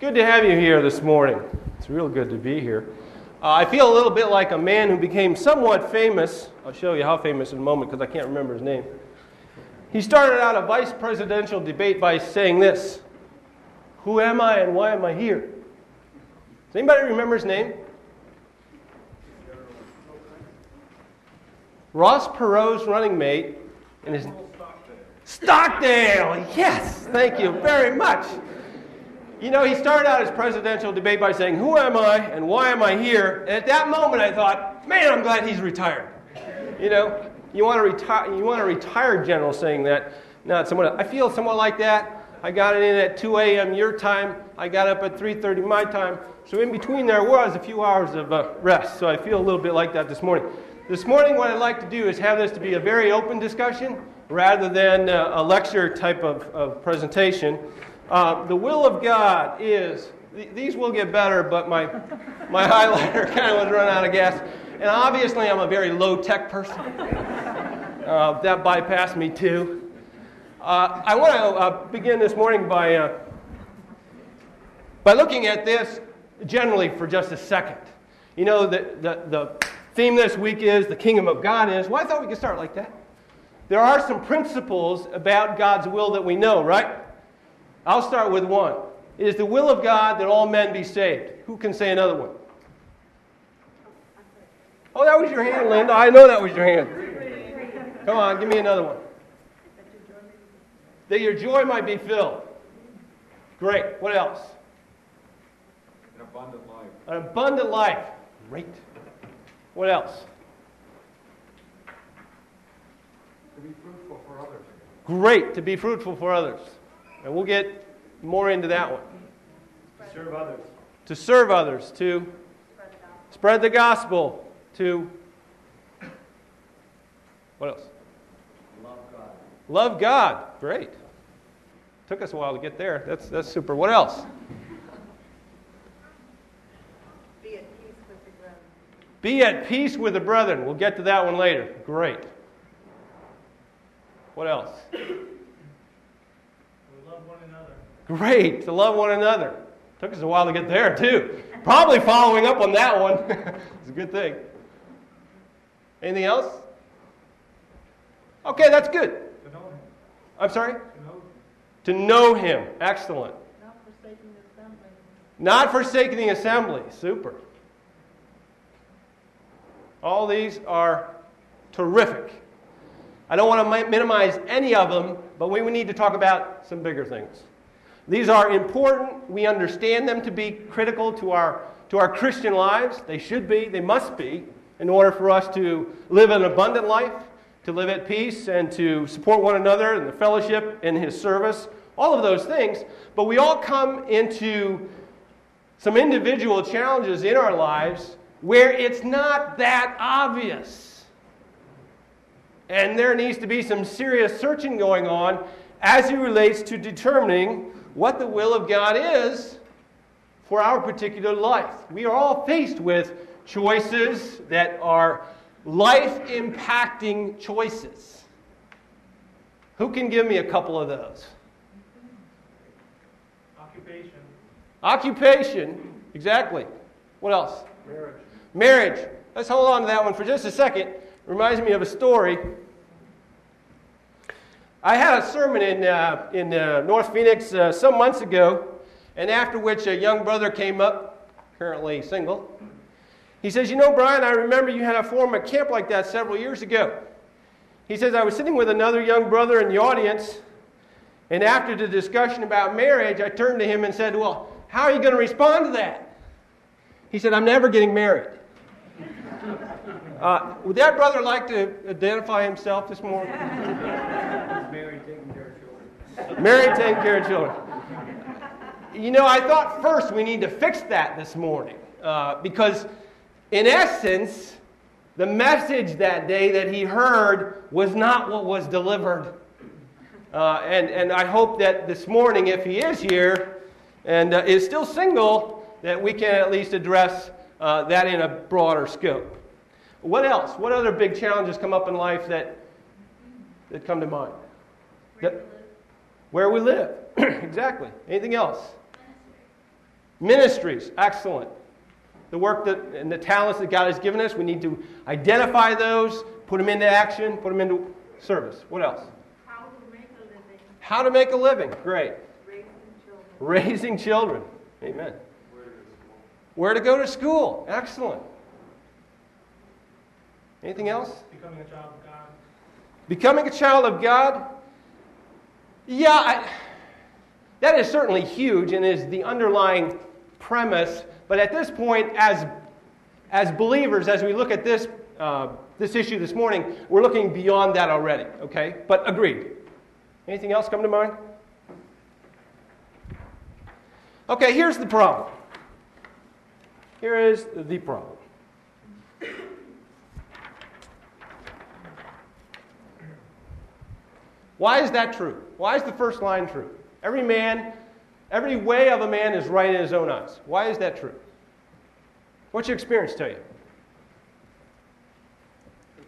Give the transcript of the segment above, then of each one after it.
Good to have you here this morning. It's real good to be here. Uh, I feel a little bit like a man who became somewhat famous. I'll show you how famous in a moment because I can't remember his name. He started out a vice presidential debate by saying this Who am I and why am I here? Does anybody remember his name? Ross Perot's running mate and his Stockdale. Yes, thank you very much. You know, he started out his presidential debate by saying, Who am I and why am I here? And at that moment, I thought, Man, I'm glad he's retired. You know, you want, a retire, you want a retired general saying that, not someone else. I feel somewhat like that. I got in at 2 a.m. your time. I got up at 3.30 my time. So in between there was a few hours of uh, rest. So I feel a little bit like that this morning. This morning, what I'd like to do is have this to be a very open discussion rather than uh, a lecture type of, of presentation. Uh, the will of God is, th- these will get better, but my, my highlighter kind of was run out of gas. And obviously, I'm a very low tech person. Uh, that bypassed me too. Uh, I want to uh, begin this morning by, uh, by looking at this generally for just a second. You know, the, the, the theme this week is the kingdom of God is. Well, I thought we could start like that. There are some principles about God's will that we know, right? I'll start with one. It is the will of God that all men be saved. Who can say another one? Oh, that was your hand, Linda. I know that was your hand. Come on, give me another one. That your joy might be filled. Great. What else? An abundant life. An abundant life. Great. What else? To be fruitful for others. Great. To be fruitful for others. And we'll get more into that one. To serve others. To serve others. To spread the gospel. To. What else? Love God. Love God. Great. Took us a while to get there. That's, that's super. What else? Be at peace with the brethren. Be at peace with the brethren. We'll get to that one later. Great. What else? We love one another. Great. To love one another. Took us a while to get there, too. Probably following up on that one. it's a good thing. Anything else? Okay, that's good. To know Him. I'm sorry? To know To know Him. Excellent. Not forsaking the assembly. Not forsaking the assembly. Super. All these are terrific. I don't want to minimize any of them, but we need to talk about some bigger things. These are important. We understand them to be critical to our, to our Christian lives. They should be, they must be, in order for us to live an abundant life, to live at peace, and to support one another in the fellowship in His service. All of those things. But we all come into some individual challenges in our lives where it's not that obvious. And there needs to be some serious searching going on as it relates to determining what the will of God is for our particular life. We are all faced with choices that are life impacting choices. Who can give me a couple of those? Occupation. Occupation, exactly. What else? marriage. Marriage. Let's hold on to that one for just a second. Reminds me of a story. I had a sermon in, uh, in uh, North Phoenix uh, some months ago, and after which a young brother came up, currently single. He says, You know, Brian, I remember you had a form a camp like that several years ago. He says, I was sitting with another young brother in the audience, and after the discussion about marriage, I turned to him and said, Well, how are you going to respond to that? He said, I'm never getting married. Uh, would that brother like to identify himself this morning? Married, taking care of children. Married, taking care of children. You know, I thought first we need to fix that this morning uh, because, in essence, the message that day that he heard was not what was delivered. Uh, and, and I hope that this morning, if he is here and uh, is still single, that we can at least address uh, that in a broader scope. What else? What other big challenges come up in life that, that come to mind? That- where we live. exactly. Anything else? Ministries, excellent. The work that, and the talents that God has given us, we need to identify those, put them into action, put them into service. What else? How to make a living, How to make a living. Great. raising children. Raising children. Amen. Where to go to school. Excellent. Anything else? Becoming a child of God. Becoming a child of God? Yeah, I, that is certainly huge and is the underlying premise. But at this point, as, as believers, as we look at this, uh, this issue this morning, we're looking beyond that already, okay? But agreed. Anything else come to mind? Okay, here's the problem. Here is the problem. Why is that true? Why is the first line true? Every man, every way of a man is right in his own eyes. Why is that true? What's your experience tell you?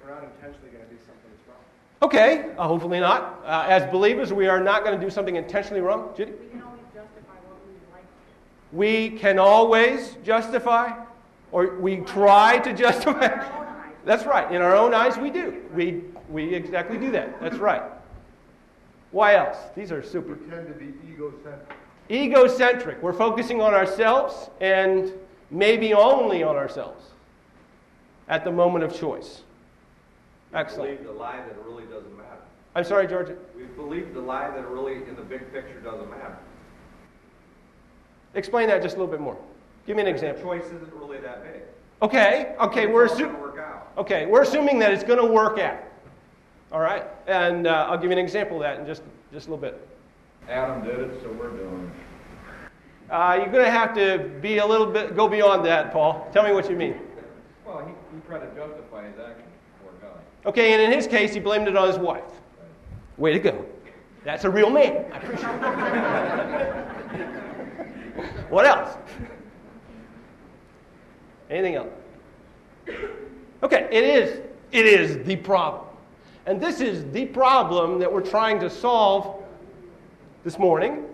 We're not intentionally going to do something that's wrong. Okay, uh, hopefully not. Uh, as believers, we are not going to do something intentionally wrong. Judy? We can always justify what we would like. We can always justify, or we try to In justify. our own eyes. That's right. In our own eyes, we do. We, we exactly do that. That's right. Why else? These are super. We tend to be egocentric. Egocentric. We're focusing on ourselves and maybe only on ourselves at the moment of choice. Excellent. believe the lie that it really doesn't matter. I'm sorry, George. We believe the lie that it really, in the big picture, doesn't matter. Explain that just a little bit more. Give me an The example. choice isn't really that big. Okay, okay, we're assuming. gonna work out. Okay, we're assuming that it's going to work out. All right, and uh, I'll give you an example of that in just just a little bit. Adam did it, so we're doing it. Uh, you're going to have to be a little bit go beyond that, Paul. Tell me what you mean. Well, he, he tried to justify his actions before God. Okay, and in his case, he blamed it on his wife. Way to go. That's a real man. I appreciate it. what else? Anything else? Okay, it is it is the problem. And this is the problem that we're trying to solve this morning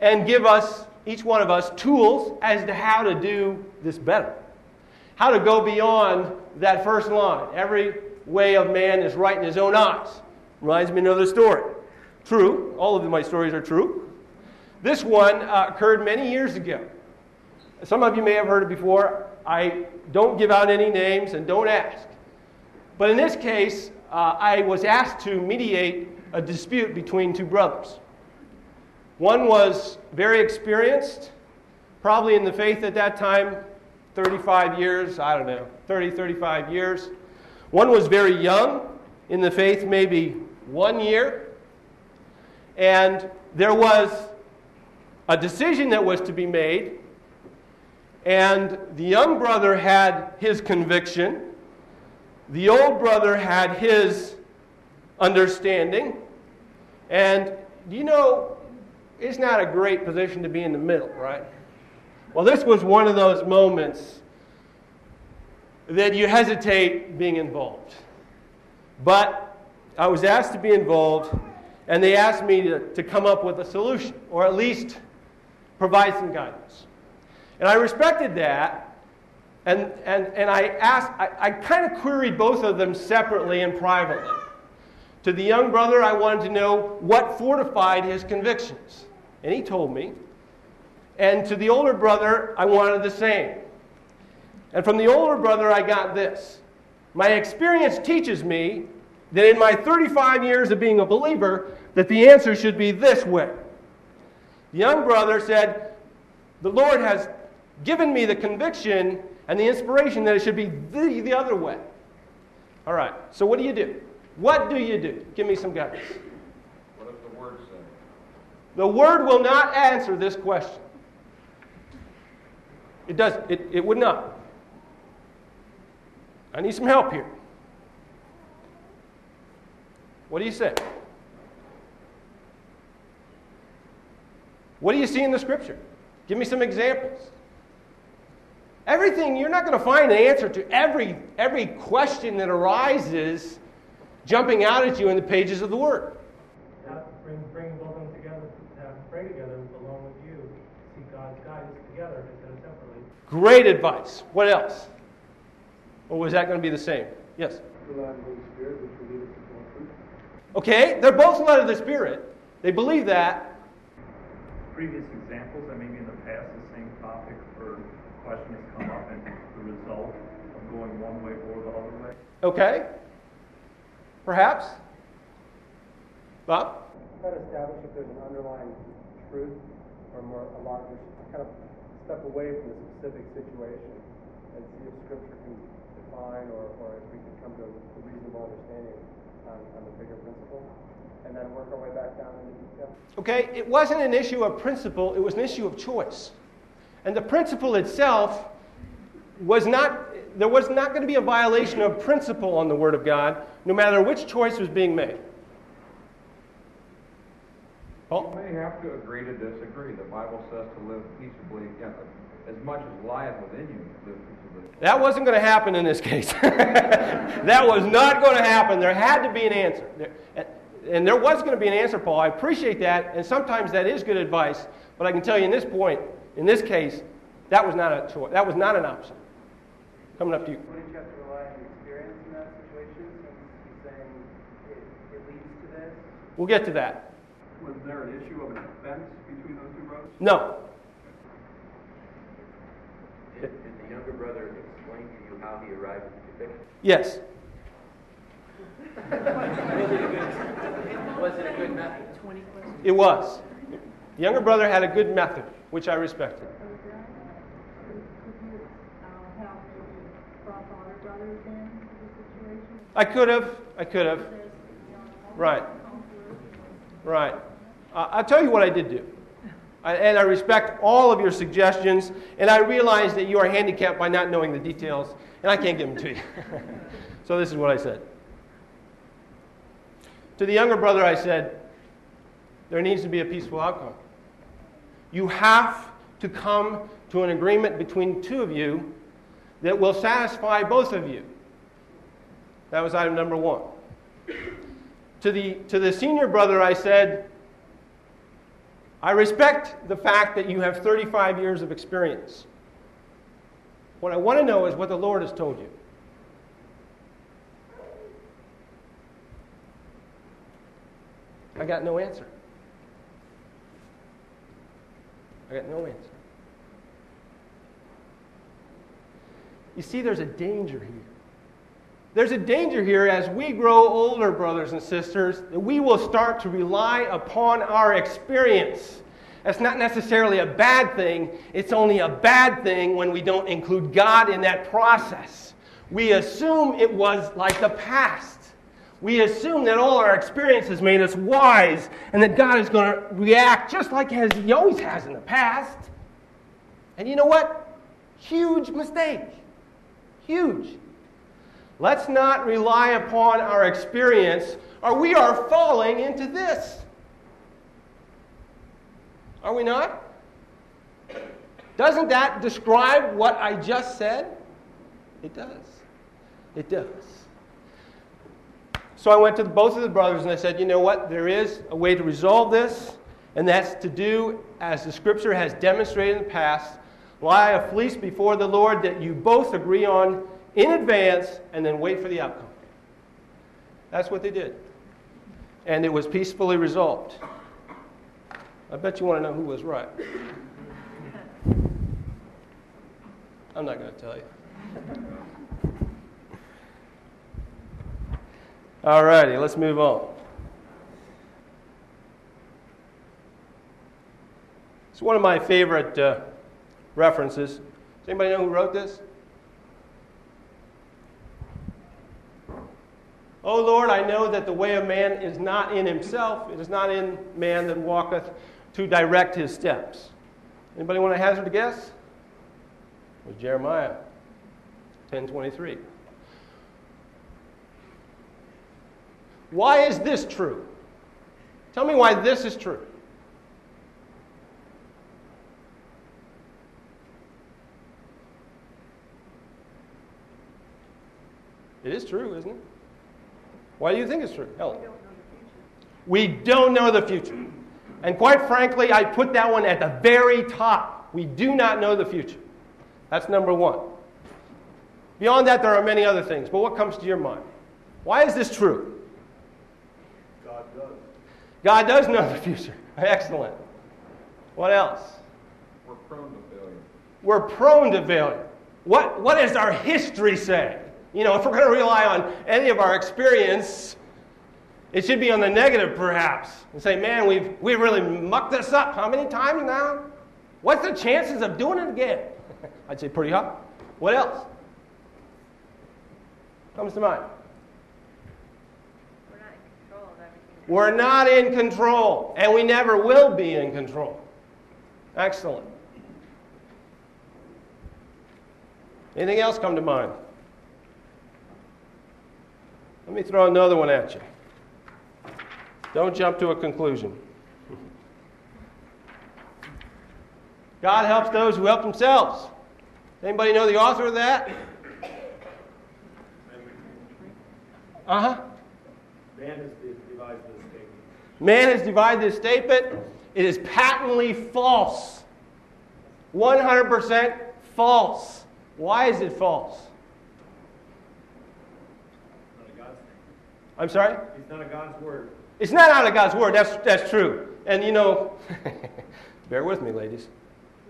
and give us each one of us tools as to how to do this better. How to go beyond that first line. Every way of man is right in his own eyes. Reminds me of another story. True, all of my stories are true. This one uh, occurred many years ago. Some of you may have heard it before. I don't give out any names and don't ask. But in this case, uh, I was asked to mediate a dispute between two brothers. One was very experienced, probably in the faith at that time, 35 years, I don't know, 30, 35 years. One was very young in the faith, maybe one year. And there was a decision that was to be made. And the young brother had his conviction, the old brother had his understanding. And you know, it's not a great position to be in the middle, right? Well, this was one of those moments that you hesitate being involved. But I was asked to be involved, and they asked me to, to come up with a solution, or at least provide some guidance. And I respected that, and, and, and I asked, I, I kind of queried both of them separately and privately. To the young brother, I wanted to know what fortified his convictions. And he told me. And to the older brother, I wanted the same. And from the older brother, I got this. My experience teaches me that in my 35 years of being a believer, that the answer should be this way. The young brother said, The Lord has given me the conviction and the inspiration that it should be the, the other way. All right, so what do you do? What do you do? Give me some guidance. What does the word say? The word will not answer this question. It does it, it would not. I need some help here. What do you say? What do you see in the scripture? Give me some examples. Everything, you're not going to find an answer to every, every question that arises jumping out at you in the pages of the Word. Have, bring, bring both of them together, have, pray together along with you, seek God guys together instead of separately. Great advice. What else? Or was that going to be the same? Yes. Rely on Holy Spirit, which will lead us into. Okay, they're both led of the Spirit. They believe that. Previous examples, I maybe in the past, the same topic or question has come up and the result of going one way or the other way. Okay? Perhaps? Bob? Try to establish if there's an underlying truth or more a larger, kind of step away from the specific situation and see if Scripture can define or, or if we can come to a reasonable understanding on, on the bigger principle, and then work our way back down into detail. Okay, it wasn't an issue of principle, it was an issue of choice. And the principle itself was not, there was not going to be a violation of principle on the Word of God, no matter which choice was being made. Paul? You oh. may have to agree to disagree. The Bible says to live peaceably, know, as much as lieth within you, live peaceably. That wasn't going to happen in this case. that was not going to happen. There had to be an answer. There- and there was going to be an answer, Paul. I appreciate that, and sometimes that is good advice. But I can tell you in this point, in this case, that was not a choice. That was not an option. Coming up to you. Wouldn't you have to rely on experience in that situation since he's saying it, it leads to this? We'll get to that. Was there an issue of an offense between those two brothers? No. Did, did the younger brother explain to you how he arrived at the conviction? Yes. Was it a good method? It was. The younger brother had a good method, which I respected. Could you uh, have brought the brothers in to the situation? I could have. I could have. There's, you know, Right. Right. Uh, I'll tell you what I did do. I, and I respect all of your suggestions, and I realize that you are handicapped by not knowing the details, and I can't give them to you. so this is what I said. To the younger brother, I said, there needs to be a peaceful outcome. You have to come to an agreement between two of you that will satisfy both of you. That was item number one. To the, to the senior brother, I said, I respect the fact that you have 35 years of experience. What I want to know is what the Lord has told you. I got no answer. I got no answer. You see, there's a danger here. There's a danger here as we grow older, brothers and sisters, that we will start to rely upon our experience. That's not necessarily a bad thing, it's only a bad thing when we don't include God in that process. We assume it was like the past. We assume that all our experience has made us wise and that God is going to react just like as He always has in the past. And you know what? Huge mistake. Huge. Let's not rely upon our experience, or we are falling into this. Are we not? Doesn't that describe what I just said? It does. It does. So I went to both of the brothers and I said, you know what? There is a way to resolve this, and that's to do as the scripture has demonstrated in the past lie a fleece before the Lord that you both agree on in advance and then wait for the outcome. That's what they did. And it was peacefully resolved. I bet you want to know who was right. I'm not going to tell you. All righty, let's move on. It's one of my favorite uh, references. Does anybody know who wrote this? Oh Lord, I know that the way of man is not in himself, it is not in man that walketh to direct his steps. Anybody want to hazard a guess? It was Jeremiah 10:23. Why is this true? Tell me why this is true. It is true, isn't it? Why do you think it's true? Helen? We don't know the future. And quite frankly, I put that one at the very top. We do not know the future. That's number one. Beyond that, there are many other things, but what comes to your mind? Why is this true? God does. Know the future. Excellent. What else? We're prone to failure. We're prone to failure. What, what does our history say? You know, if we're going to rely on any of our experience, it should be on the negative, perhaps, and say, man, we've, we've really mucked this up. How many times now? What's the chances of doing it again? I'd say pretty high. What else? Comes to mind. We're not in control of everything. We're not in control, and we never will be in control. Excellent. Anything else come to mind? Let me throw another one at you. Don't jump to a conclusion. God helps those who help themselves. Anybody know the author of that? Uh huh. Man has devised this statement. Man has divided this statement. It is patently false. 100% false. Why is it false? Not a God's thing. I'm sorry? It's not a God's word. It's not out of God's word. That's, that's true. And you know, bear with me, ladies.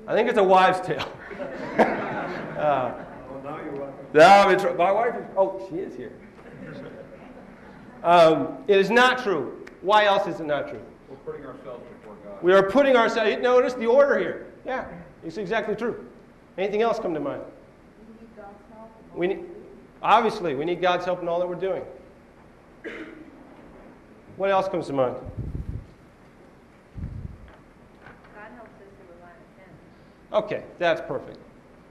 I think it's a wives' tale. uh, Oh, now you're welcome. no, I'm in tr- my wife is, oh, she is here. Um, it is not true. Why else is it not true? We're putting ourselves before God. We are putting ourselves, notice the order here. Yeah, it's exactly true. Anything else come to mind? We need God's help. We need, obviously, we need God's help in all that we're doing. What else comes to mind? God helps us to rely on Him. Okay, that's perfect.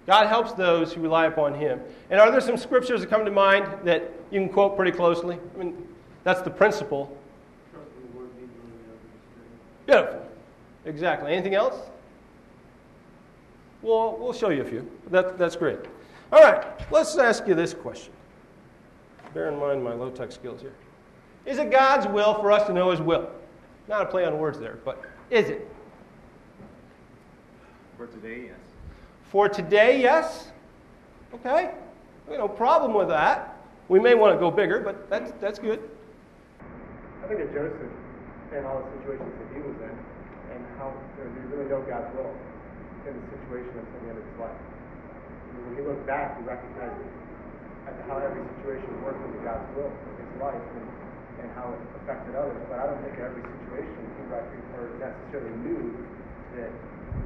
God helps those who rely upon Him. And are there some scriptures that come to mind that you can quote pretty closely? I mean, that's the principle. Trust in the Lord, lean on the other Beautiful. Exactly. Anything else? Well, we'll show you a few. That, that's great. All right, let's ask you this question. Bear in mind my low tech skills here. Is it God's will for us to know His will? Not a play on words there, but is it? For today, yes. For today, yes. Okay. No problem with that. We may want to go bigger, but that's, that's good. I think of Joseph and all the situations that he was in, and how you know, he really know God's will in the situation until the end of his life. And when he looked back, he recognized how every situation worked into God's will in his life and, and how it affected others. But I don't think every situation he rec- or necessarily knew that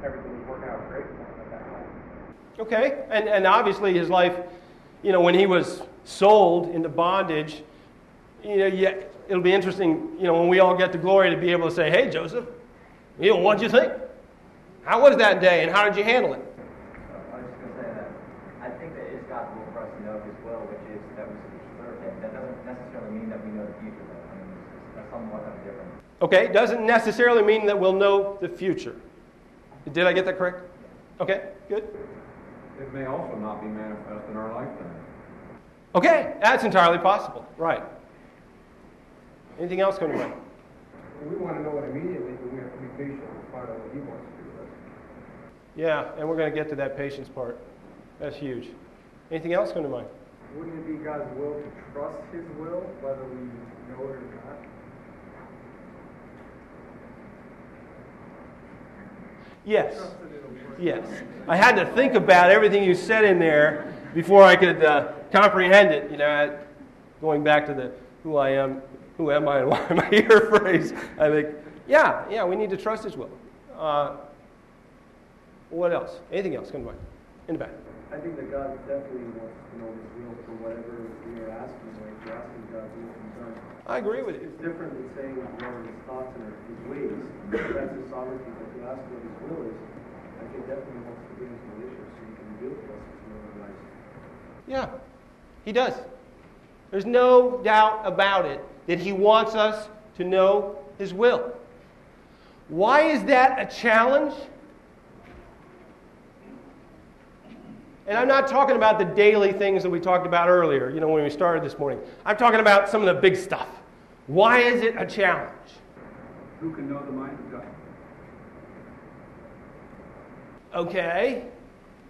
everything was working out great for him at that time. Okay. And, and obviously, his life, you know, when he was sold into bondage, you know, yeah, it'll be interesting, you know, when we all get to glory to be able to say, hey, Joseph, you know, what'd you think? How was that day, and how did you handle it? I was just going to say that I think that it's God's will for us to know His will, which is that we serve Him. That doesn't necessarily mean that we know the future, though. I mean, it's, that's somewhat of a different. Okay, doesn't necessarily mean that we'll know the future. Did I get that correct? Okay, good. It may also not be manifest in our lifetime. Okay, that's entirely possible. Right. Anything else come to mind? We want to know it immediately, but we have to be patient and find out what he wants to do. Yeah, and we're going to get to that patience part. That's huge. Anything else come to mind? Wouldn't it be God's will to trust His will, whether we know it or not? Yes. Yes. I had to think about everything you said in there before I could uh, comprehend it. You know, I, going back to the who I am, who am I, and why am I here phrase. I think, yeah, yeah, we need to trust His will. Uh, what else? Anything else? Come to mind. In the back. I think that God definitely wants to know His will for whatever we are asking, if we're asking God's will to be done. I agree with you. It's different than saying what His thoughts and His ways. That's His sovereignty, but to ask what His will is, I think definitely wants to bring us to so He can reveal to us His will in our lives. Yeah, He does. There's no doubt about it that He wants us to know His will. Why is that a challenge? And I'm not talking about the daily things that we talked about earlier, you know, when we started this morning. I'm talking about some of the big stuff. Why is it a challenge? Who can know the mind of God? Okay.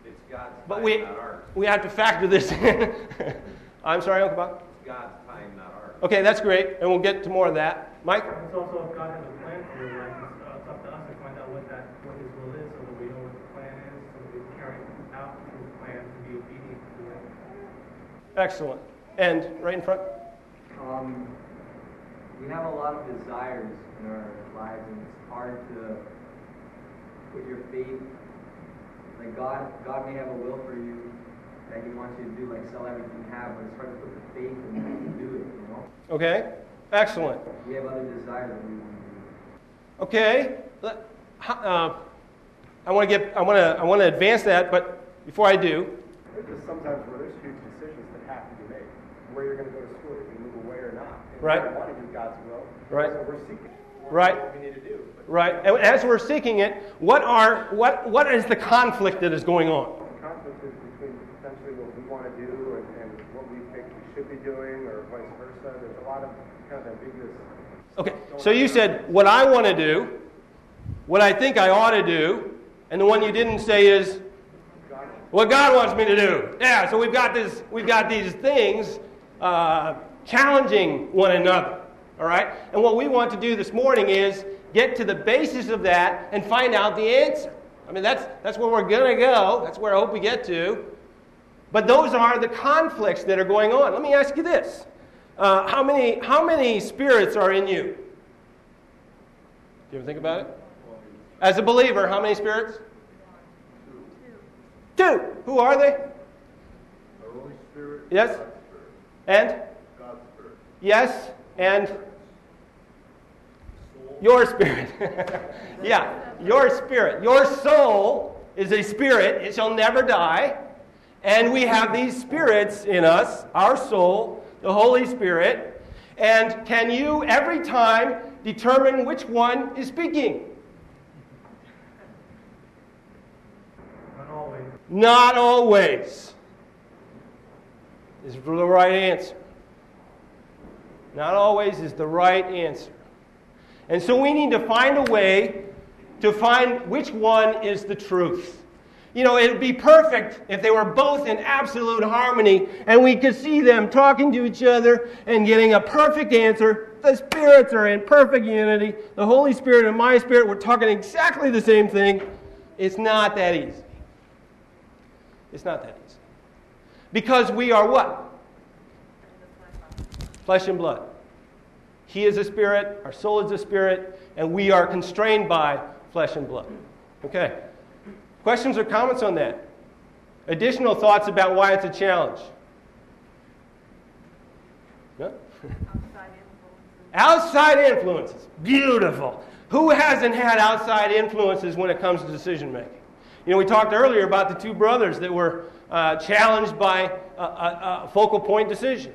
It's God's But time, we, not ours. we have to factor this in. I'm sorry, Uncle Bob? It's God's time, not ours. Okay, that's great, and we'll get to more of that. Mike? It's also if God has a plan for your life, it's, uh, up to us to find out what that, what His will is, so that we know what the plan is, so that we carry out His plan to be obedient to it. Excellent. And right in front? Um, we have a lot of desires in our lives, and it's hard to put your faith. Like God, God may have a will for you that He wants you to do, like sell everything you have, but it's hard to put the faith in that to do it. You know, Okay, excellent. we have other desires that we want to do. Okay, uh, I want to get, I want to, I want to advance that, but before I do, There's sometimes where there's huge decisions that have to be made. Where you're going to go to school, if you move away or not. If Right. You want to do God's will. Right. So we're seeking. Right. What we need to do. But right, and as we're seeking it, what are, what, what is the conflict that is going on? the conflict is between potentially what we want to do and, and what we think we should be doing, or vice versa. There's a lot of kind of ambiguous. Okay, so you said what I want to do, what I think I ought to do, and the one you didn't say is what God wants me to do. Yeah, so we've got this, we've got these things uh, challenging one another. All right, and what we want to do this morning is get to the basis of that and find out the answer. I mean, that's that's where we're gonna go. That's where I hope we get to. But those are the conflicts that are going on. Let me ask you this: uh, How many how many spirits are in you? Do you ever think about it? As a believer, how many spirits? Two. Two. Who are they? The Holy Spirit. Yes? Spirit. And? God's Spirit. Yes? And? Your spirit. yeah, your spirit. Your soul is a spirit, it shall never die. And we have these spirits in us, our soul, the Holy Spirit. And can you, every time, determine which one is speaking? Not always. Not always. Is the right answer. Not always is the right answer. And so we need to find a way to find which one is the truth. You know, it would be perfect if they were both in absolute harmony and we could see them talking to each other and getting a perfect answer. The spirits are in perfect unity. The Holy Spirit and my spirit were talking exactly the same thing. It's not that easy. It's not that easy. Because we are what? Flesh and blood. He is a spirit, our soul is a spirit, and we are constrained by flesh and blood. Okay. Questions or comments on that? Additional thoughts about why it's a challenge? No? Outside influences. Beautiful. Who hasn't had outside influences when it comes to decision making? You know, we talked earlier about the two brothers that were uh, challenged by a, a, a focal point decision.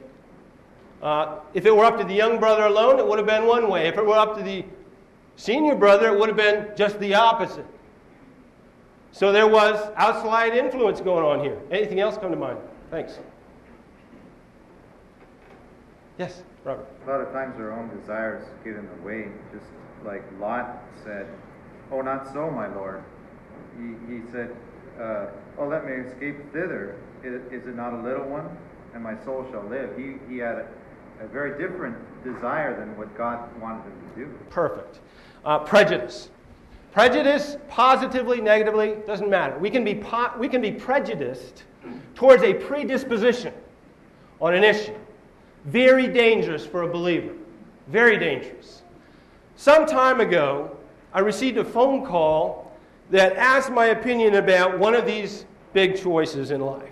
Uh, if it were up to the young brother alone, it would have been one way. If it were up to the senior brother, it would have been just the opposite. So there was outside influence going on here. Anything else come to mind? Thanks. Yes, Robert. A lot of times our own desires get in the way, just like Lot said, Oh, not so, my Lord. He, he said, uh, Oh, let me escape thither. Is, is it not a little one? And my soul shall live. He, he had a, a very different desire than what God wanted him to do. Perfect. Uh, prejudice. Prejudice, positively, negatively, doesn't matter. We can, be po- we can be prejudiced towards a predisposition on an issue. Very dangerous for a believer. Very dangerous. Some time ago, I received a phone call that asked my opinion about one of these big choices in life.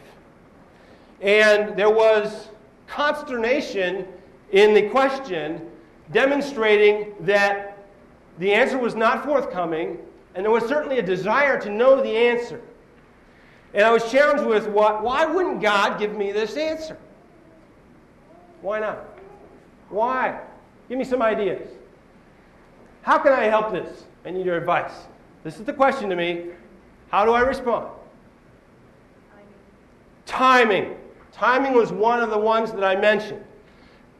And there was consternation in the question demonstrating that the answer was not forthcoming, and there was certainly a desire to know the answer. And I was challenged with what, why wouldn't God give me this answer? Why not? Why? Give me some ideas. How can I help this? I need your advice. This is the question to me. How do I respond? Timing. Timing was one of the ones that I mentioned.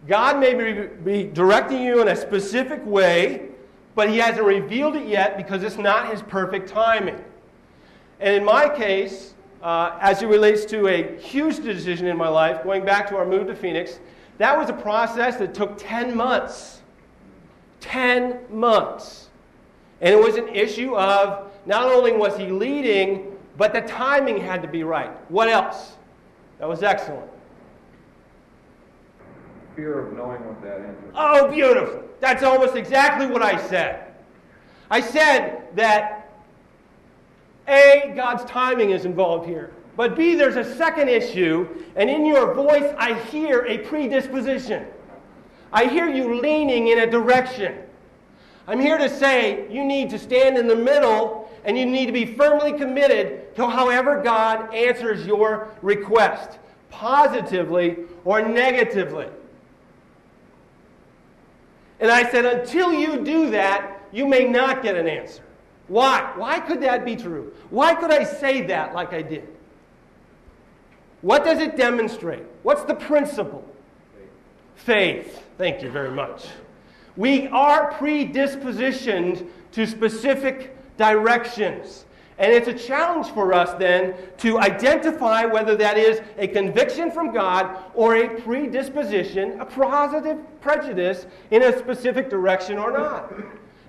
God may be, be directing you in a specific way, but He hasn't revealed it yet because it's not His perfect timing. And in my case, uh, as it relates to a huge decision in my life, going back to our move to Phoenix, that was a process that took 10 months. 10 months. And it was an issue of not only was he leading, but the timing had to be right. What else? That was excellent. Fear of knowing what that answer is. Oh, beautiful. That's almost exactly what I said. I said that A, God's timing is involved here. But B, there's a second issue, and in your voice, I hear a predisposition. I hear you leaning in a direction. I'm here to say you need to stand in the middle and you need to be firmly committed to however God answers your request, positively or negatively. And I said, until you do that, you may not get an answer. Why? Why could that be true? Why could I say that like I did? What does it demonstrate? What's the principle? Faith. Thank you very much. We are predispositioned to specific directions. And it's a challenge for us then to identify whether that is a conviction from God or a predisposition, a positive prejudice in a specific direction or not.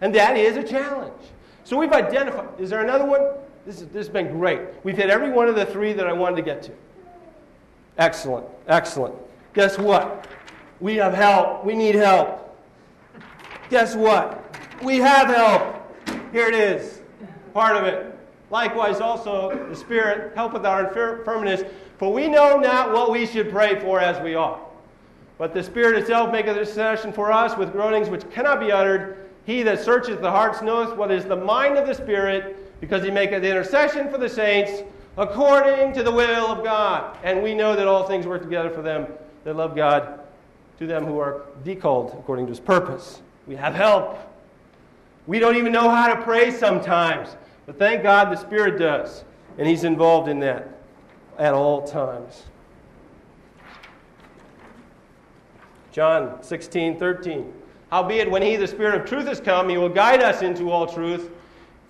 And that is a challenge. So we've identified. Is there another one? This, is, this has been great. We've hit every one of the three that I wanted to get to. Excellent. Excellent. Guess what? We have help. We need help. Guess what? We have help. Here it is. Part of it. Likewise, also, the Spirit, helpeth our infirmities. For we know not what we should pray for as we ought. But the Spirit itself maketh intercession for us with groanings which cannot be uttered. He that searcheth the hearts knoweth what is the mind of the Spirit, because he maketh intercession for the saints according to the will of God. And we know that all things work together for them that love God, to them who are decalled according to his purpose. We have help. We don't even know how to pray sometimes, but thank God the Spirit does, and he's involved in that at all times. John 16, 13. Howbeit, when he, the Spirit of truth, is come, he will guide us into all truth.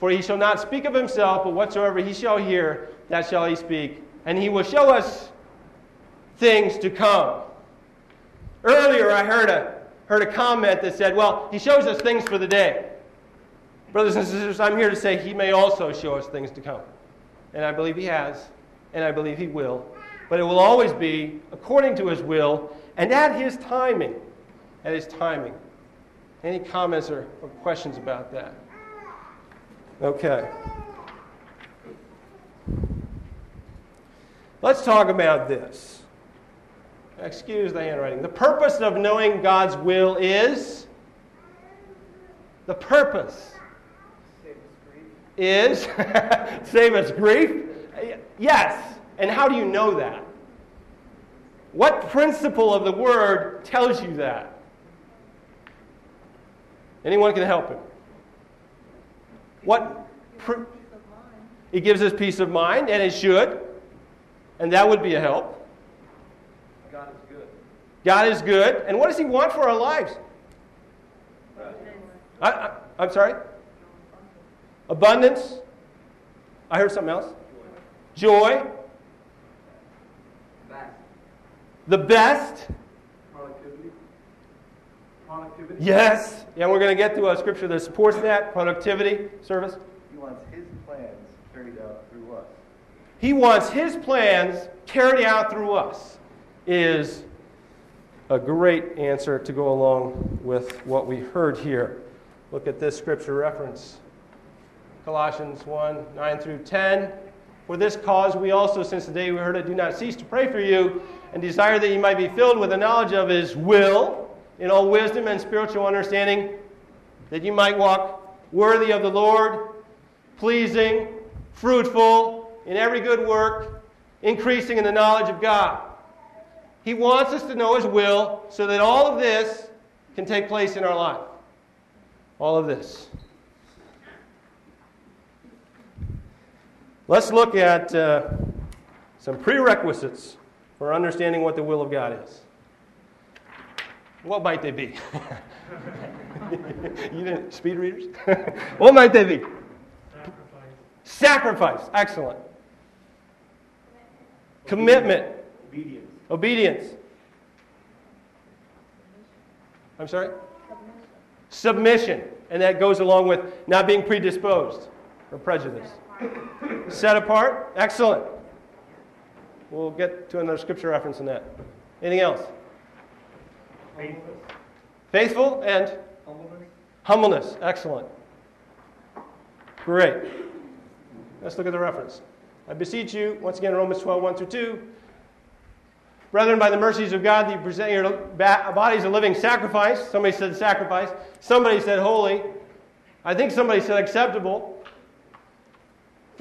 For he shall not speak of himself, but whatsoever he shall hear, that shall he speak. And he will show us things to come. Earlier, I heard a, heard a comment that said, well, he shows us things for the day. Brothers and sisters, I'm here to say he may also show us things to come. And I believe he has, and I believe he will. But it will always be according to his will and at his timing. At his timing. Any comments or, or questions about that? Okay. Let's talk about this. Excuse the handwriting. The purpose of knowing God's will is the purpose is save us grief. Yes. And how do you know that? What principle of the word tells you that? Anyone can help him. What? Pr- it gives us peace of mind, and it should. And that would be a help. God is good. God is good. And what does He want for our lives? I, I, I'm sorry? Abundance. I heard something else. Joy. Best. The best. Productivity. Productivity. Yes. Yeah, we're going to get to a scripture that supports that. Productivity, service. He wants his plans carried out through us. He wants his plans carried out through us, is a great answer to go along with what we heard here. Look at this scripture reference Colossians 1 9 through 10. For this cause, we also, since the day we heard it, do not cease to pray for you and desire that you might be filled with the knowledge of his will in all wisdom and spiritual understanding, that you might walk worthy of the Lord, pleasing, fruitful in every good work, increasing in the knowledge of God. He wants us to know His will so that all of this can take place in our life. All of this. Let's look at uh, some prerequisites for understanding what the will of God is. What might they be? you didn't speed readers? what might they be? Sacrifice. Sacrifice. Excellent. Commitment. Obedience. Obedience. I'm sorry? Submission. And that goes along with not being predisposed or prejudiced. Set apart. Excellent. We'll get to another scripture reference in that. Anything else? Faithful. Faithful and Humbleness. humbleness. Excellent. Great. Let's look at the reference. I beseech you, once again, Romans 12, 1 through 2. Brethren, by the mercies of God, that you present your bodies a living sacrifice. Somebody said sacrifice. Somebody said holy. I think somebody said acceptable.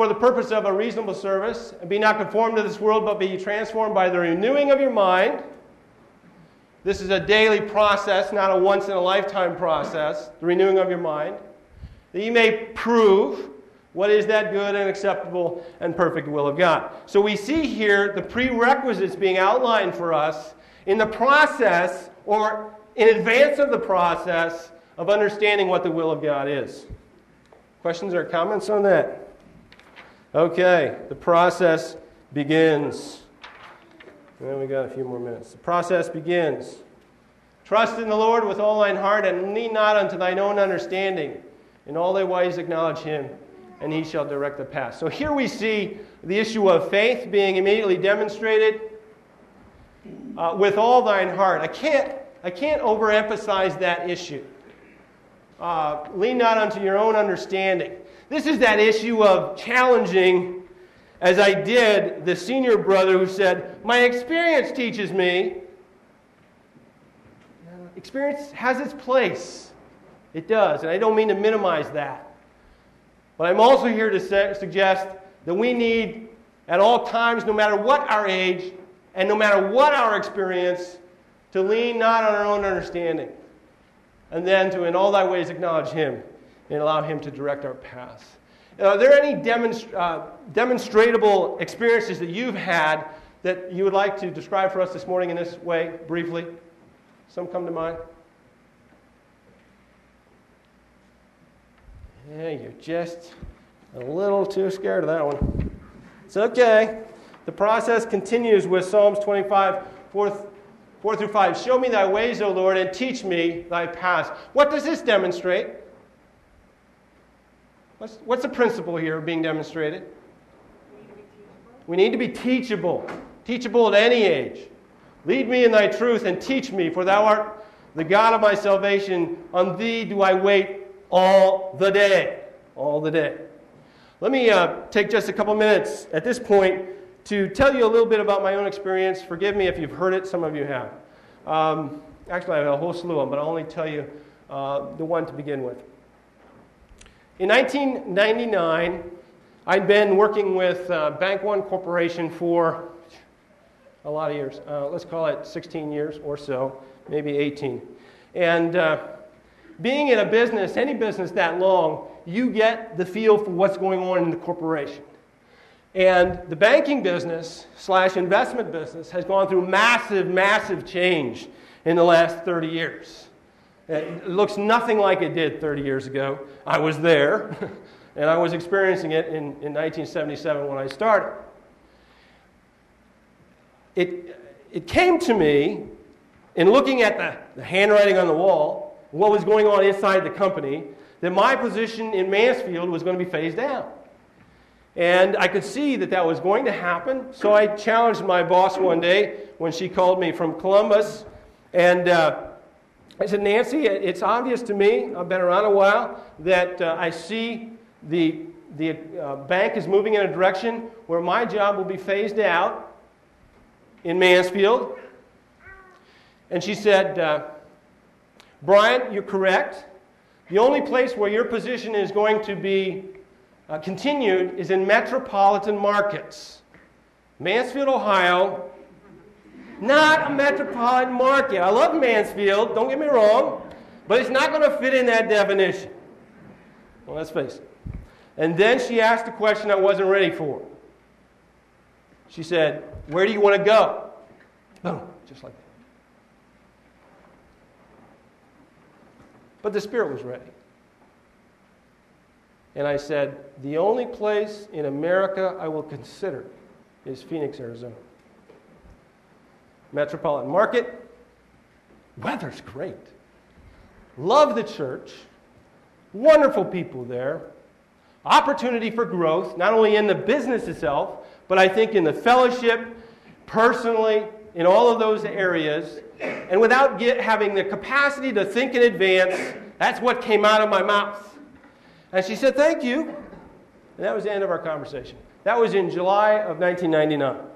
For the purpose of a reasonable service. And be not conformed to this world, but be transformed by the renewing of your mind. This is a daily process, not a once in a lifetime process. The renewing of your mind. That you may prove what is that good and acceptable and perfect will of God? So we see here the prerequisites being outlined for us in the process or in advance of the process of understanding what the will of God is. Questions or comments on that? Okay, the process begins. Well, we got a few more minutes. The process begins. Trust in the Lord with all thine heart and lean not unto thine own understanding. In all thy ways acknowledge him, and he shall direct the path. So here we see the issue of faith being immediately demonstrated uh, with all thine heart. I can't, I can't overemphasize that issue. Uh, lean not unto your own understanding. This is that issue of challenging, as I did, the senior brother who said, My experience teaches me. Experience has its place. It does, and I don't mean to minimize that. But I'm also here to say, suggest that we need, at all times, no matter what our age and no matter what our experience, to lean not on our own understanding, and then to, in all thy ways, acknowledge Him and allow Him to direct our paths. Are there any demonst- uh, demonstrable experiences that you've had that you would like to describe for us this morning in this way, briefly? Some come to mind? Yeah, you're just a little too scared of that one. It's okay. The process continues with Psalms 25, 4, 4 through 5. Show me thy ways, O Lord, and teach me thy paths. What does this demonstrate? What's, what's the principle here being demonstrated? We need to be teachable. Teachable at any age. Lead me in thy truth and teach me, for thou art the God of my salvation. On thee do I wait all the day. All the day. Let me uh, take just a couple minutes at this point to tell you a little bit about my own experience. Forgive me if you've heard it, some of you have. Um, actually, I have a whole slew of them, but I'll only tell you uh, the one to begin with. In 1999, I'd been working with uh, Bank One Corporation for a lot of years. Uh, let's call it 16 years or so, maybe 18. And uh, being in a business, any business that long, you get the feel for what's going on in the corporation. And the banking business slash investment business has gone through massive, massive change in the last 30 years. It looks nothing like it did 30 years ago. I was there, and I was experiencing it in, in 1977 when I started. It, it came to me in looking at the, the handwriting on the wall, what was going on inside the company, that my position in Mansfield was going to be phased out. And I could see that that was going to happen. So I challenged my boss one day when she called me from Columbus. And uh, I said, Nancy, it's obvious to me, I've been around a while, that uh, I see the, the uh, bank is moving in a direction where my job will be phased out in Mansfield. And she said, uh, Brian, you're correct. The only place where your position is going to be uh, continued is in metropolitan markets. Mansfield, Ohio, not a metropolitan market. I love Mansfield, don't get me wrong, but it's not going to fit in that definition. Well, let's face it. And then she asked a question I wasn't ready for. She said, Where do you want to go? Boom, just like that. But the Spirit was ready. And I said, The only place in America I will consider is Phoenix, Arizona. Metropolitan Market, weather's great. Love the church, wonderful people there, opportunity for growth, not only in the business itself, but I think in the fellowship, personally, in all of those areas. And without get, having the capacity to think in advance, that's what came out of my mouth. And she said, Thank you. And that was the end of our conversation. That was in July of 1999.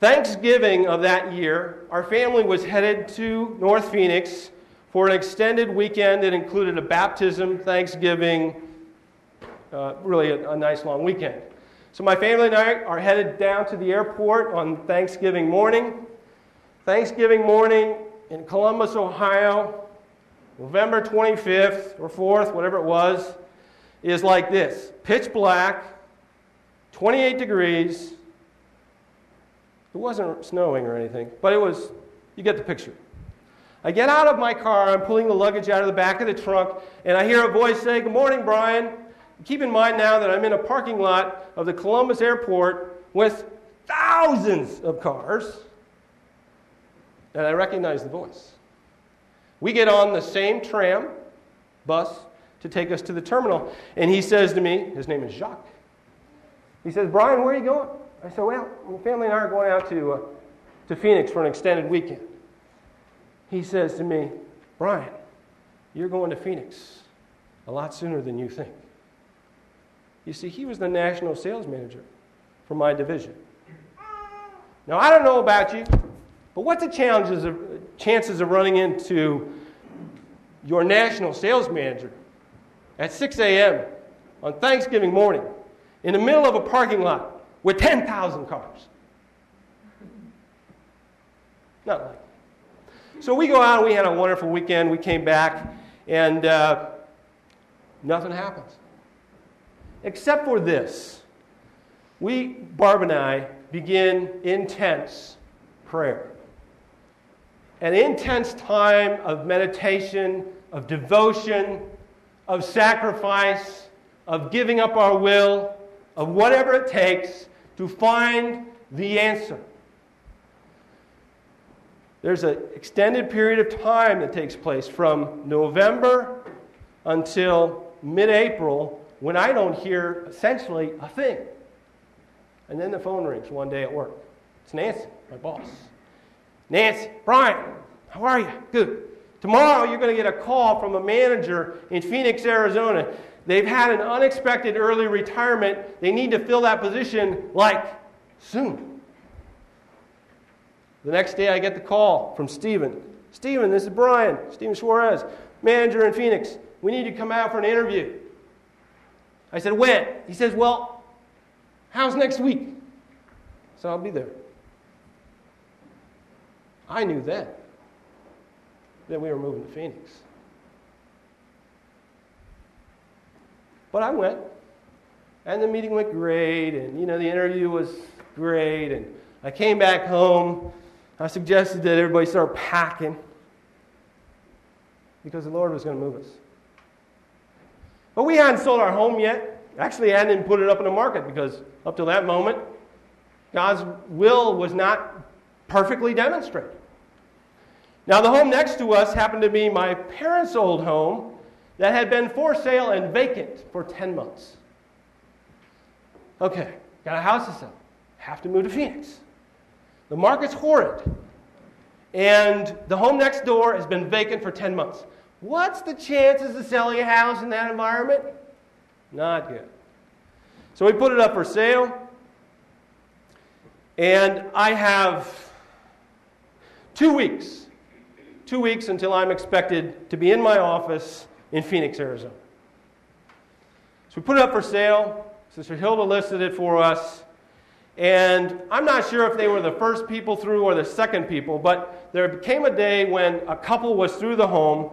Thanksgiving of that year, our family was headed to North Phoenix for an extended weekend that included a baptism, Thanksgiving, uh, really a, a nice long weekend. So my family and I are headed down to the airport on Thanksgiving morning. Thanksgiving morning in Columbus, Ohio, November 25th or 4th, whatever it was, is like this pitch black, 28 degrees. It wasn't snowing or anything, but it was, you get the picture. I get out of my car, I'm pulling the luggage out of the back of the trunk, and I hear a voice say, Good morning, Brian. Keep in mind now that I'm in a parking lot of the Columbus airport with thousands of cars, and I recognize the voice. We get on the same tram, bus, to take us to the terminal, and he says to me, his name is Jacques. He says, Brian, where are you going? I said, Well, my family and I are going out to, uh, to Phoenix for an extended weekend. He says to me, Brian, you're going to Phoenix a lot sooner than you think. You see, he was the national sales manager for my division. Now, I don't know about you, but what's the challenges of, chances of running into your national sales manager at 6 a.m. on Thanksgiving morning in the middle of a parking lot with 10,000 cars? Not likely. So we go out we had a wonderful weekend. We came back and uh, nothing happens. Except for this. We, Barb and I, begin intense prayer. An intense time of meditation, of devotion, of sacrifice, of giving up our will, of whatever it takes to find the answer. There's an extended period of time that takes place from November until mid April when I don't hear essentially a thing. And then the phone rings one day at work. It's Nancy, my boss. Nancy, Brian, how are you? Good. Tomorrow you're going to get a call from a manager in Phoenix, Arizona. They've had an unexpected early retirement. They need to fill that position like soon. The next day, I get the call from Stephen. Stephen, this is Brian, Stephen Suarez, manager in Phoenix. We need you to come out for an interview. I said, When? He says, Well, how's next week? So I'll be there. I knew then that we were moving to Phoenix. But I went, and the meeting went great, and you know, the interview was great, and I came back home I suggested that everybody start packing because the Lord was going to move us. But we hadn't sold our home yet. Actually, I hadn't put it up in the market because up till that moment, God's will was not perfectly demonstrated. Now, the home next to us happened to be my parents' old home that had been for sale and vacant for 10 months. Okay, got a house to sell. Have to move to Phoenix. The market's horrid. And the home next door has been vacant for 10 months. What's the chances of selling a house in that environment? Not good. So we put it up for sale. And I have two weeks, two weeks until I'm expected to be in my office in Phoenix, Arizona. So we put it up for sale. Sister Hilda listed it for us. And I'm not sure if they were the first people through or the second people, but there came a day when a couple was through the home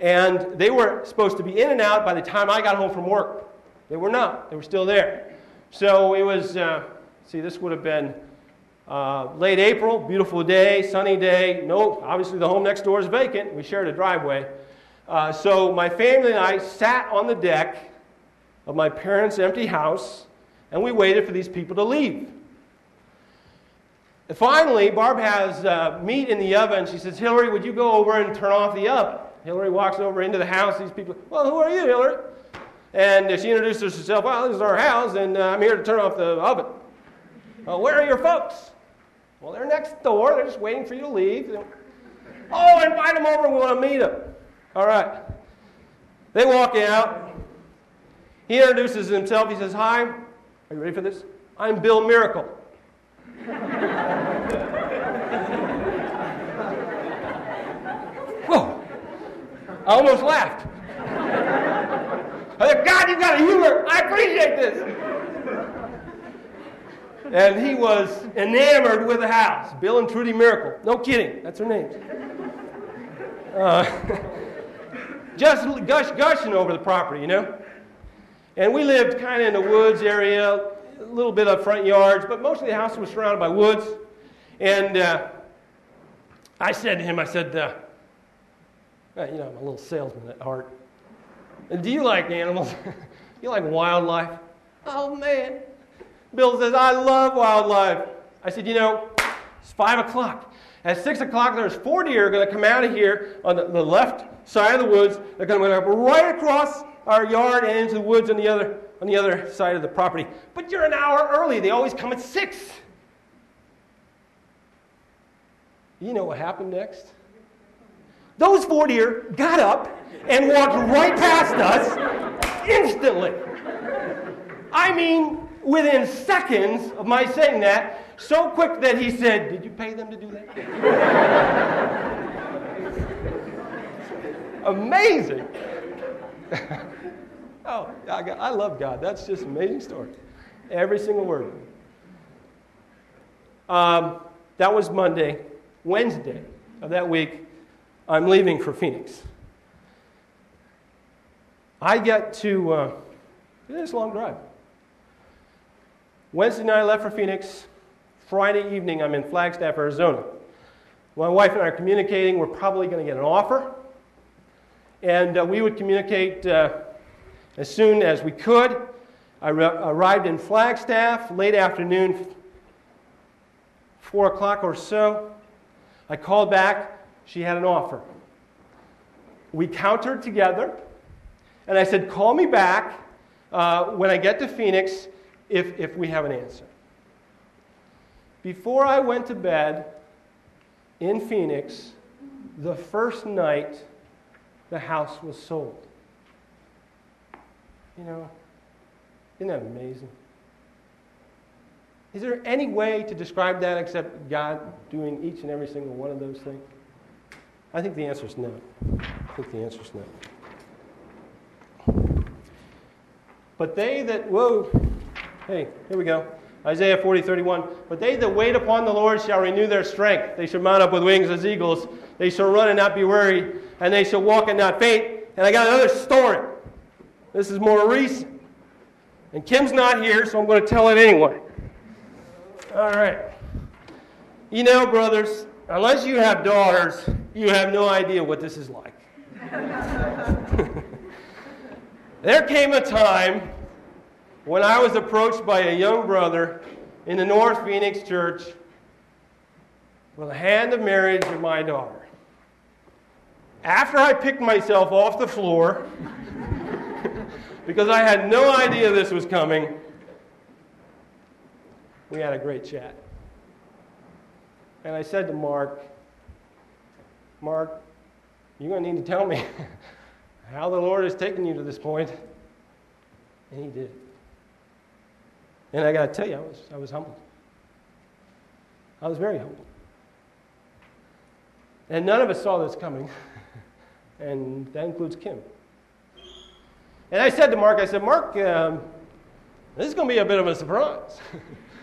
and they were supposed to be in and out by the time I got home from work. They were not, they were still there. So it was, uh, see, this would have been uh, late April, beautiful day, sunny day. No, obviously the home next door is vacant. We shared a driveway. Uh, so my family and I sat on the deck of my parents' empty house and we waited for these people to leave. And finally, Barb has uh, meat in the oven. She says, Hillary, would you go over and turn off the oven? Hillary walks over into the house. These people, well, who are you, Hillary? And she introduces herself, well, this is our house, and uh, I'm here to turn off the oven. Well, where are your folks? Well, they're next door. They're just waiting for you to leave. Oh, invite them over. We want to meet them. All right. They walk out. He introduces himself. He says, Hi. Are you ready for this? I'm Bill Miracle. Whoa. I almost laughed. I said, God, you've got a humor. I appreciate this. And he was enamored with the house. Bill and Trudy Miracle. No kidding. That's her name. Uh, just gush gushing over the property, you know? And we lived kind of in the woods area, a little bit of front yards, but mostly the house was surrounded by woods. And uh, I said to him, I said, uh, you know, I'm a little salesman at heart. Do you like animals? you like wildlife? Oh, man. Bill says, I love wildlife. I said, you know, it's 5 o'clock. At 6 o'clock, there's four deer going to come out of here on the, the left side of the woods. They're going to go right across our yard and into the woods on the other on the other side of the property. But you're an hour early. They always come at 6. You know what happened next? Those four deer got up and walked right past us instantly. I mean, within seconds of my saying that, so quick that he said, Did you pay them to do that? Amazing. oh, I, I love God. That's just an amazing story. Every single word. Um, that was Monday. Wednesday of that week, I'm leaving for Phoenix. I get to, uh, it's a long drive. Wednesday night, I left for Phoenix. Friday evening, I'm in Flagstaff, Arizona. My wife and I are communicating. We're probably going to get an offer. And uh, we would communicate uh, as soon as we could. I re- arrived in Flagstaff late afternoon, 4 o'clock or so. I called back. She had an offer. We countered together. And I said, Call me back uh, when I get to Phoenix if, if we have an answer. Before I went to bed in Phoenix, the first night the house was sold. You know, isn't that amazing? Is there any way to describe that except God doing each and every single one of those things? I think the answer is no. I think the answer is no. But they that, whoa, hey, here we go. Isaiah 40, 31. But they that wait upon the Lord shall renew their strength. They shall mount up with wings as eagles. They shall run and not be weary, and they shall walk and not faint. And I got another story. This is more recent. And Kim's not here, so I'm going to tell it anyway. All right. You know, brothers, unless you have daughters, you have no idea what this is like. there came a time when I was approached by a young brother in the North Phoenix church with the hand of marriage of my daughter. After I picked myself off the floor, because I had no idea this was coming, we had a great chat. And I said to Mark, Mark, you're going to need to tell me how the Lord has taken you to this point. And he did. And I got to tell you, I was, I was humbled. I was very humbled. And none of us saw this coming. and that includes Kim. And I said to Mark, I said, Mark, um, this is going to be a bit of a surprise.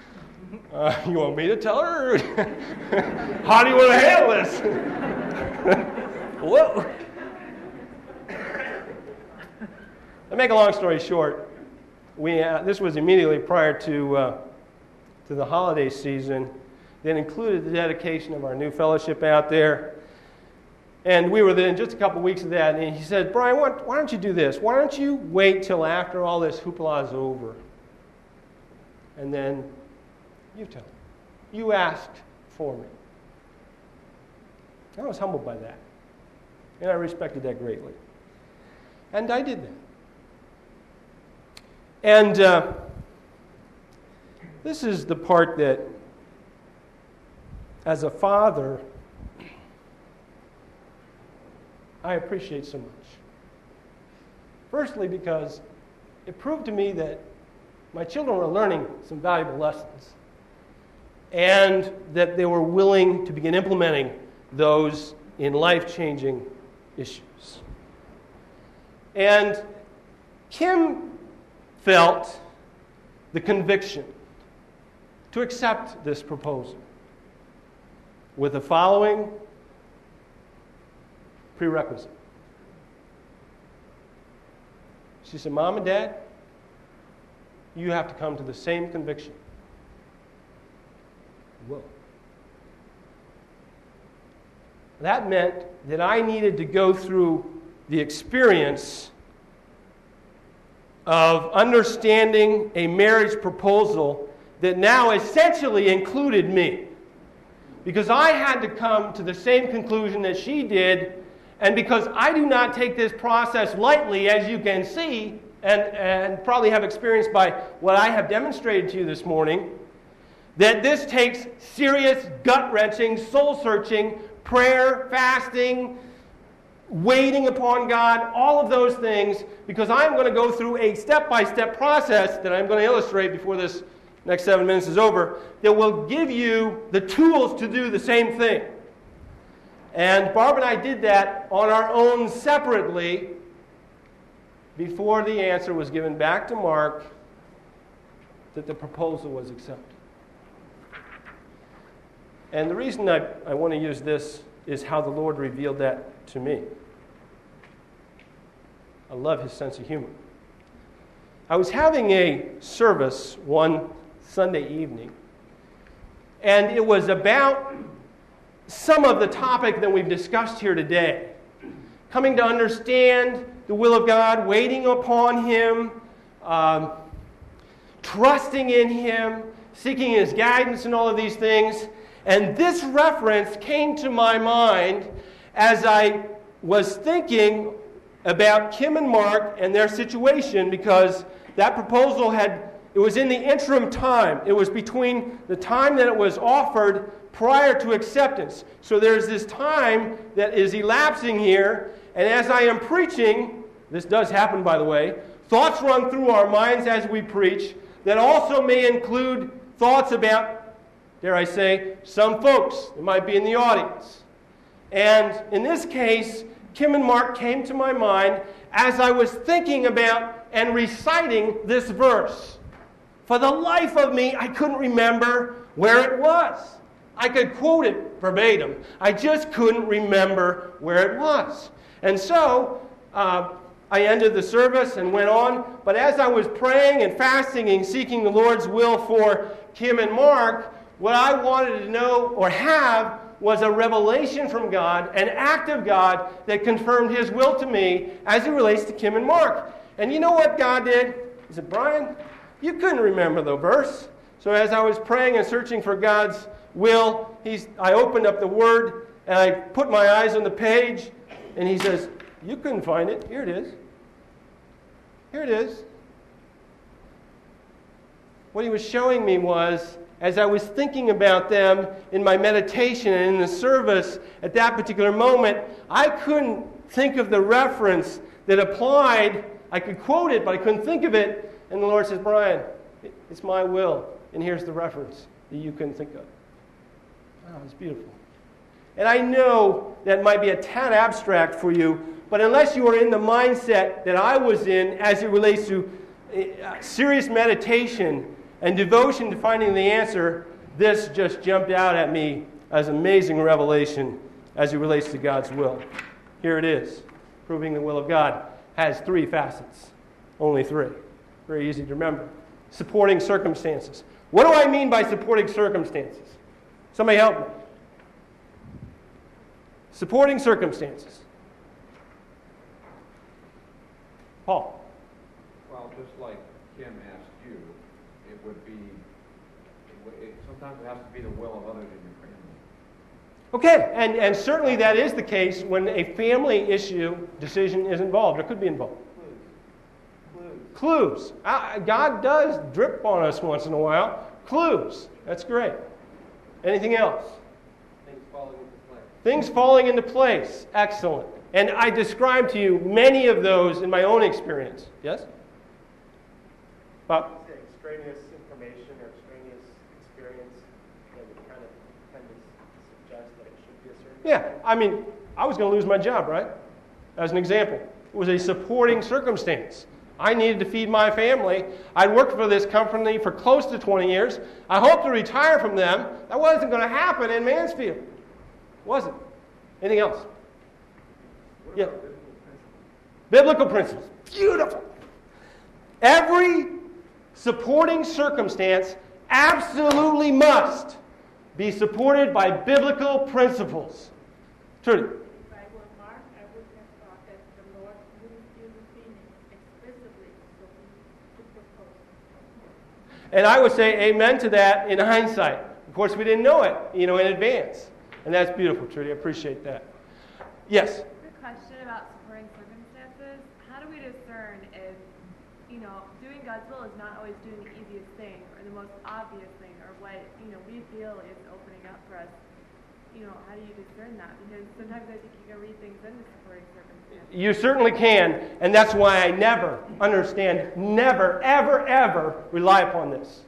uh, you want me to tell her? How do you want to handle this? Whoa. To make a long story short, we, uh, this was immediately prior to, uh, to the holiday season that included the dedication of our new fellowship out there. And we were then just a couple weeks of that, and he said, Brian, why, why don't you do this? Why don't you wait till after all this hoopla is over? And then you tell me. You asked for me. I was humbled by that. And I respected that greatly. And I did that. And uh, this is the part that, as a father, I appreciate so much. Firstly, because it proved to me that my children were learning some valuable lessons and that they were willing to begin implementing those in life changing issues. And Kim felt the conviction to accept this proposal with the following prerequisite. She said, Mom and Dad, you have to come to the same conviction. Whoa. That meant that I needed to go through the experience of understanding a marriage proposal that now essentially included me. Because I had to come to the same conclusion that she did, and because I do not take this process lightly, as you can see, and, and probably have experienced by what I have demonstrated to you this morning, that this takes serious, gut wrenching, soul searching, prayer, fasting, waiting upon God, all of those things, because I'm going to go through a step by step process that I'm going to illustrate before this next seven minutes is over that will give you the tools to do the same thing. And Barb and I did that on our own separately before the answer was given back to Mark that the proposal was accepted. And the reason I, I want to use this is how the Lord revealed that to me. I love his sense of humor. I was having a service one Sunday evening, and it was about some of the topic that we've discussed here today. Coming to understand the will of God, waiting upon Him, um, trusting in Him, seeking His guidance, and all of these things. And this reference came to my mind as I was thinking about Kim and Mark and their situation because that proposal had, it was in the interim time. It was between the time that it was offered prior to acceptance. So there's this time that is elapsing here. And as I am preaching, this does happen by the way, thoughts run through our minds as we preach that also may include thoughts about dare I say, some folks that might be in the audience. And in this case, Kim and Mark came to my mind as I was thinking about and reciting this verse. For the life of me, I couldn't remember where it was. I could quote it verbatim. I just couldn't remember where it was. And so uh, I ended the service and went on. But as I was praying and fasting and seeking the Lord's will for Kim and Mark, what I wanted to know or have was a revelation from God, an act of God that confirmed His will to me as it relates to Kim and Mark. And you know what God did? He said, Brian, you couldn't remember the verse. So as I was praying and searching for God's will, he's, I opened up the Word and I put my eyes on the page, and He says, You couldn't find it. Here it is. Here it is. What He was showing me was as I was thinking about them in my meditation and in the service at that particular moment, I couldn't think of the reference that applied. I could quote it, but I couldn't think of it. And the Lord says, Brian, it's my will. And here's the reference that you couldn't think of. Oh, it's beautiful. And I know that might be a tad abstract for you, but unless you are in the mindset that I was in as it relates to uh, serious meditation and devotion to finding the answer, this just jumped out at me as amazing revelation as it relates to God's will. Here it is. Proving the will of God has three facets. Only three. Very easy to remember. Supporting circumstances. What do I mean by supporting circumstances? Somebody help me. Supporting circumstances. Paul. Well, just like Kim asked you, it would be, it, would- it, sometimes it has to be the will of others in your family. Okay, and, and certainly that is the case when a family issue decision is involved or could be involved. Clues. Uh, God does drip on us once in a while. Clues. That's great. Anything else? Things falling into place. Things falling into place. Excellent. And I described to you many of those in my own experience. Yes? Bob? Extraneous information or extraneous experience that would kind of tend to suggest that it should be a certain. Yeah, I mean, I was going to lose my job, right? As an example, it was a supporting circumstance. I needed to feed my family. I'd worked for this company for close to 20 years. I hoped to retire from them. That wasn't going to happen in Mansfield. Wasn't. Anything else? Yeah. Biblical principles. Beautiful. Every supporting circumstance absolutely must be supported by biblical principles. Trudy. I were Mark, I would have thought that the Lord wouldn't use the Phoenix explicitly, so he could propose. And I would say amen to that in hindsight. Of course, we didn't know it, you know, in advance. And that's beautiful, Trudy. I appreciate that. Yes. The question about supporting circumstances, how do we discern if, you know, doing God's will is not always doing the easiest thing or the most obvious thing or what, you know, we feel is opening up for us? You know, how do you discern that? Because sometimes I think you can read things into supporting circumstances. You certainly can, and that's why I never understand, never, ever, ever rely upon this.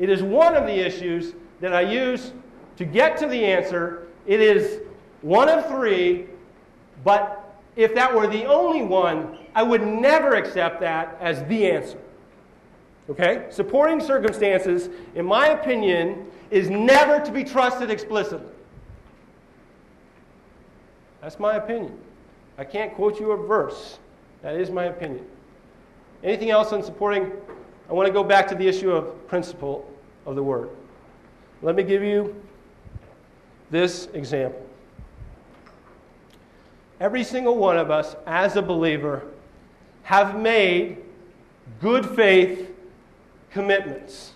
It is one of the issues that I use to get to the answer. It is one of three, but if that were the only one, I would never accept that as the answer. Okay? Supporting circumstances, in my opinion, is never to be trusted explicitly. That's my opinion. I can't quote you a verse. That is my opinion. Anything else on supporting? I want to go back to the issue of principle of the word. Let me give you this example. Every single one of us, as a believer, have made good faith commitments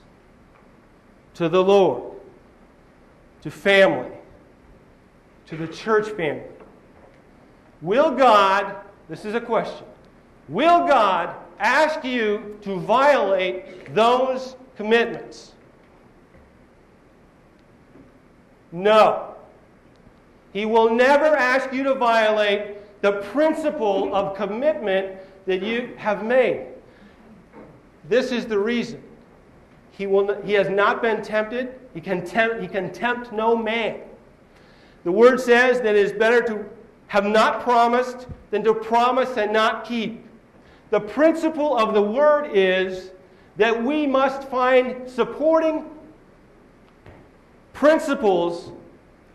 to the Lord, to family, to the church family. Will God, this is a question, will God ask you to violate those commitments? No. He will never ask you to violate the principle of commitment that you have made. This is the reason. He, will, he has not been tempted. He can, tempt, he can tempt no man. The word says that it is better to have not promised than to promise and not keep. The principle of the word is that we must find supporting principles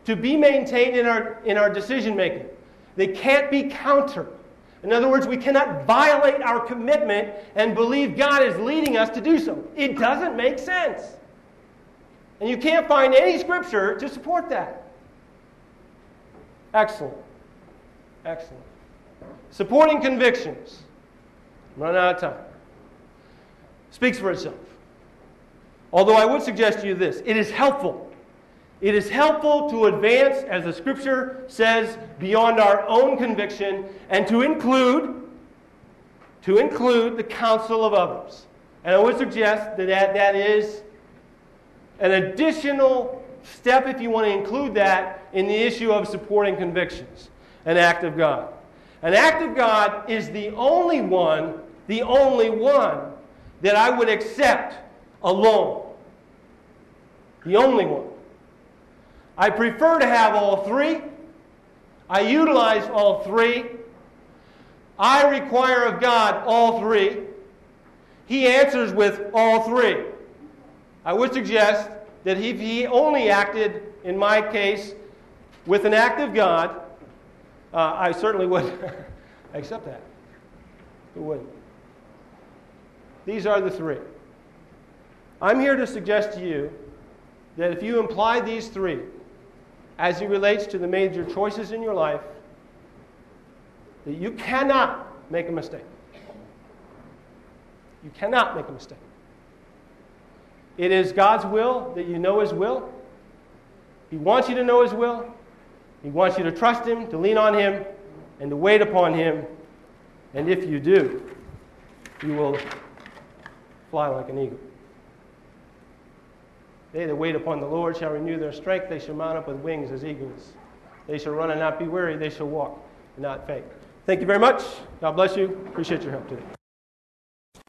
to be maintained in our, in our decision making. They can't be counter. In other words, we cannot violate our commitment and believe God is leading us to do so. It doesn't make sense. And you can't find any scripture to support that. Excellent. Excellent. Supporting convictions. I'm running out of time. Speaks for itself. Although I would suggest to you this it is helpful it is helpful to advance, as the scripture says, beyond our own conviction and to include to include the counsel of others. And I would suggest that that, that is an additional step, if you want to include that, in the issue of supporting convictions, an act of God. An act of God is the only one, the only one that I would accept alone. The only one. I prefer to have all three. I utilize all three. I require of God all three. He answers with all three. I would suggest that if he only acted, in my case, with an act of God, uh, I certainly would accept that. Who wouldn't? These are the three. I'm here to suggest to you that if you imply these three, as it relates to the major choices in your life that you cannot make a mistake. You cannot make a mistake. It is God's will that you know His will. He wants you to know His will. He wants you to trust Him, to lean on Him, and to wait upon Him. And if you do, you will fly like an eagle. They that wait upon the Lord shall renew their strength. They shall mount up with wings as eagles. They shall run and not be weary. They shall walk and not faint. Thank you very much. God bless you. Appreciate your help today.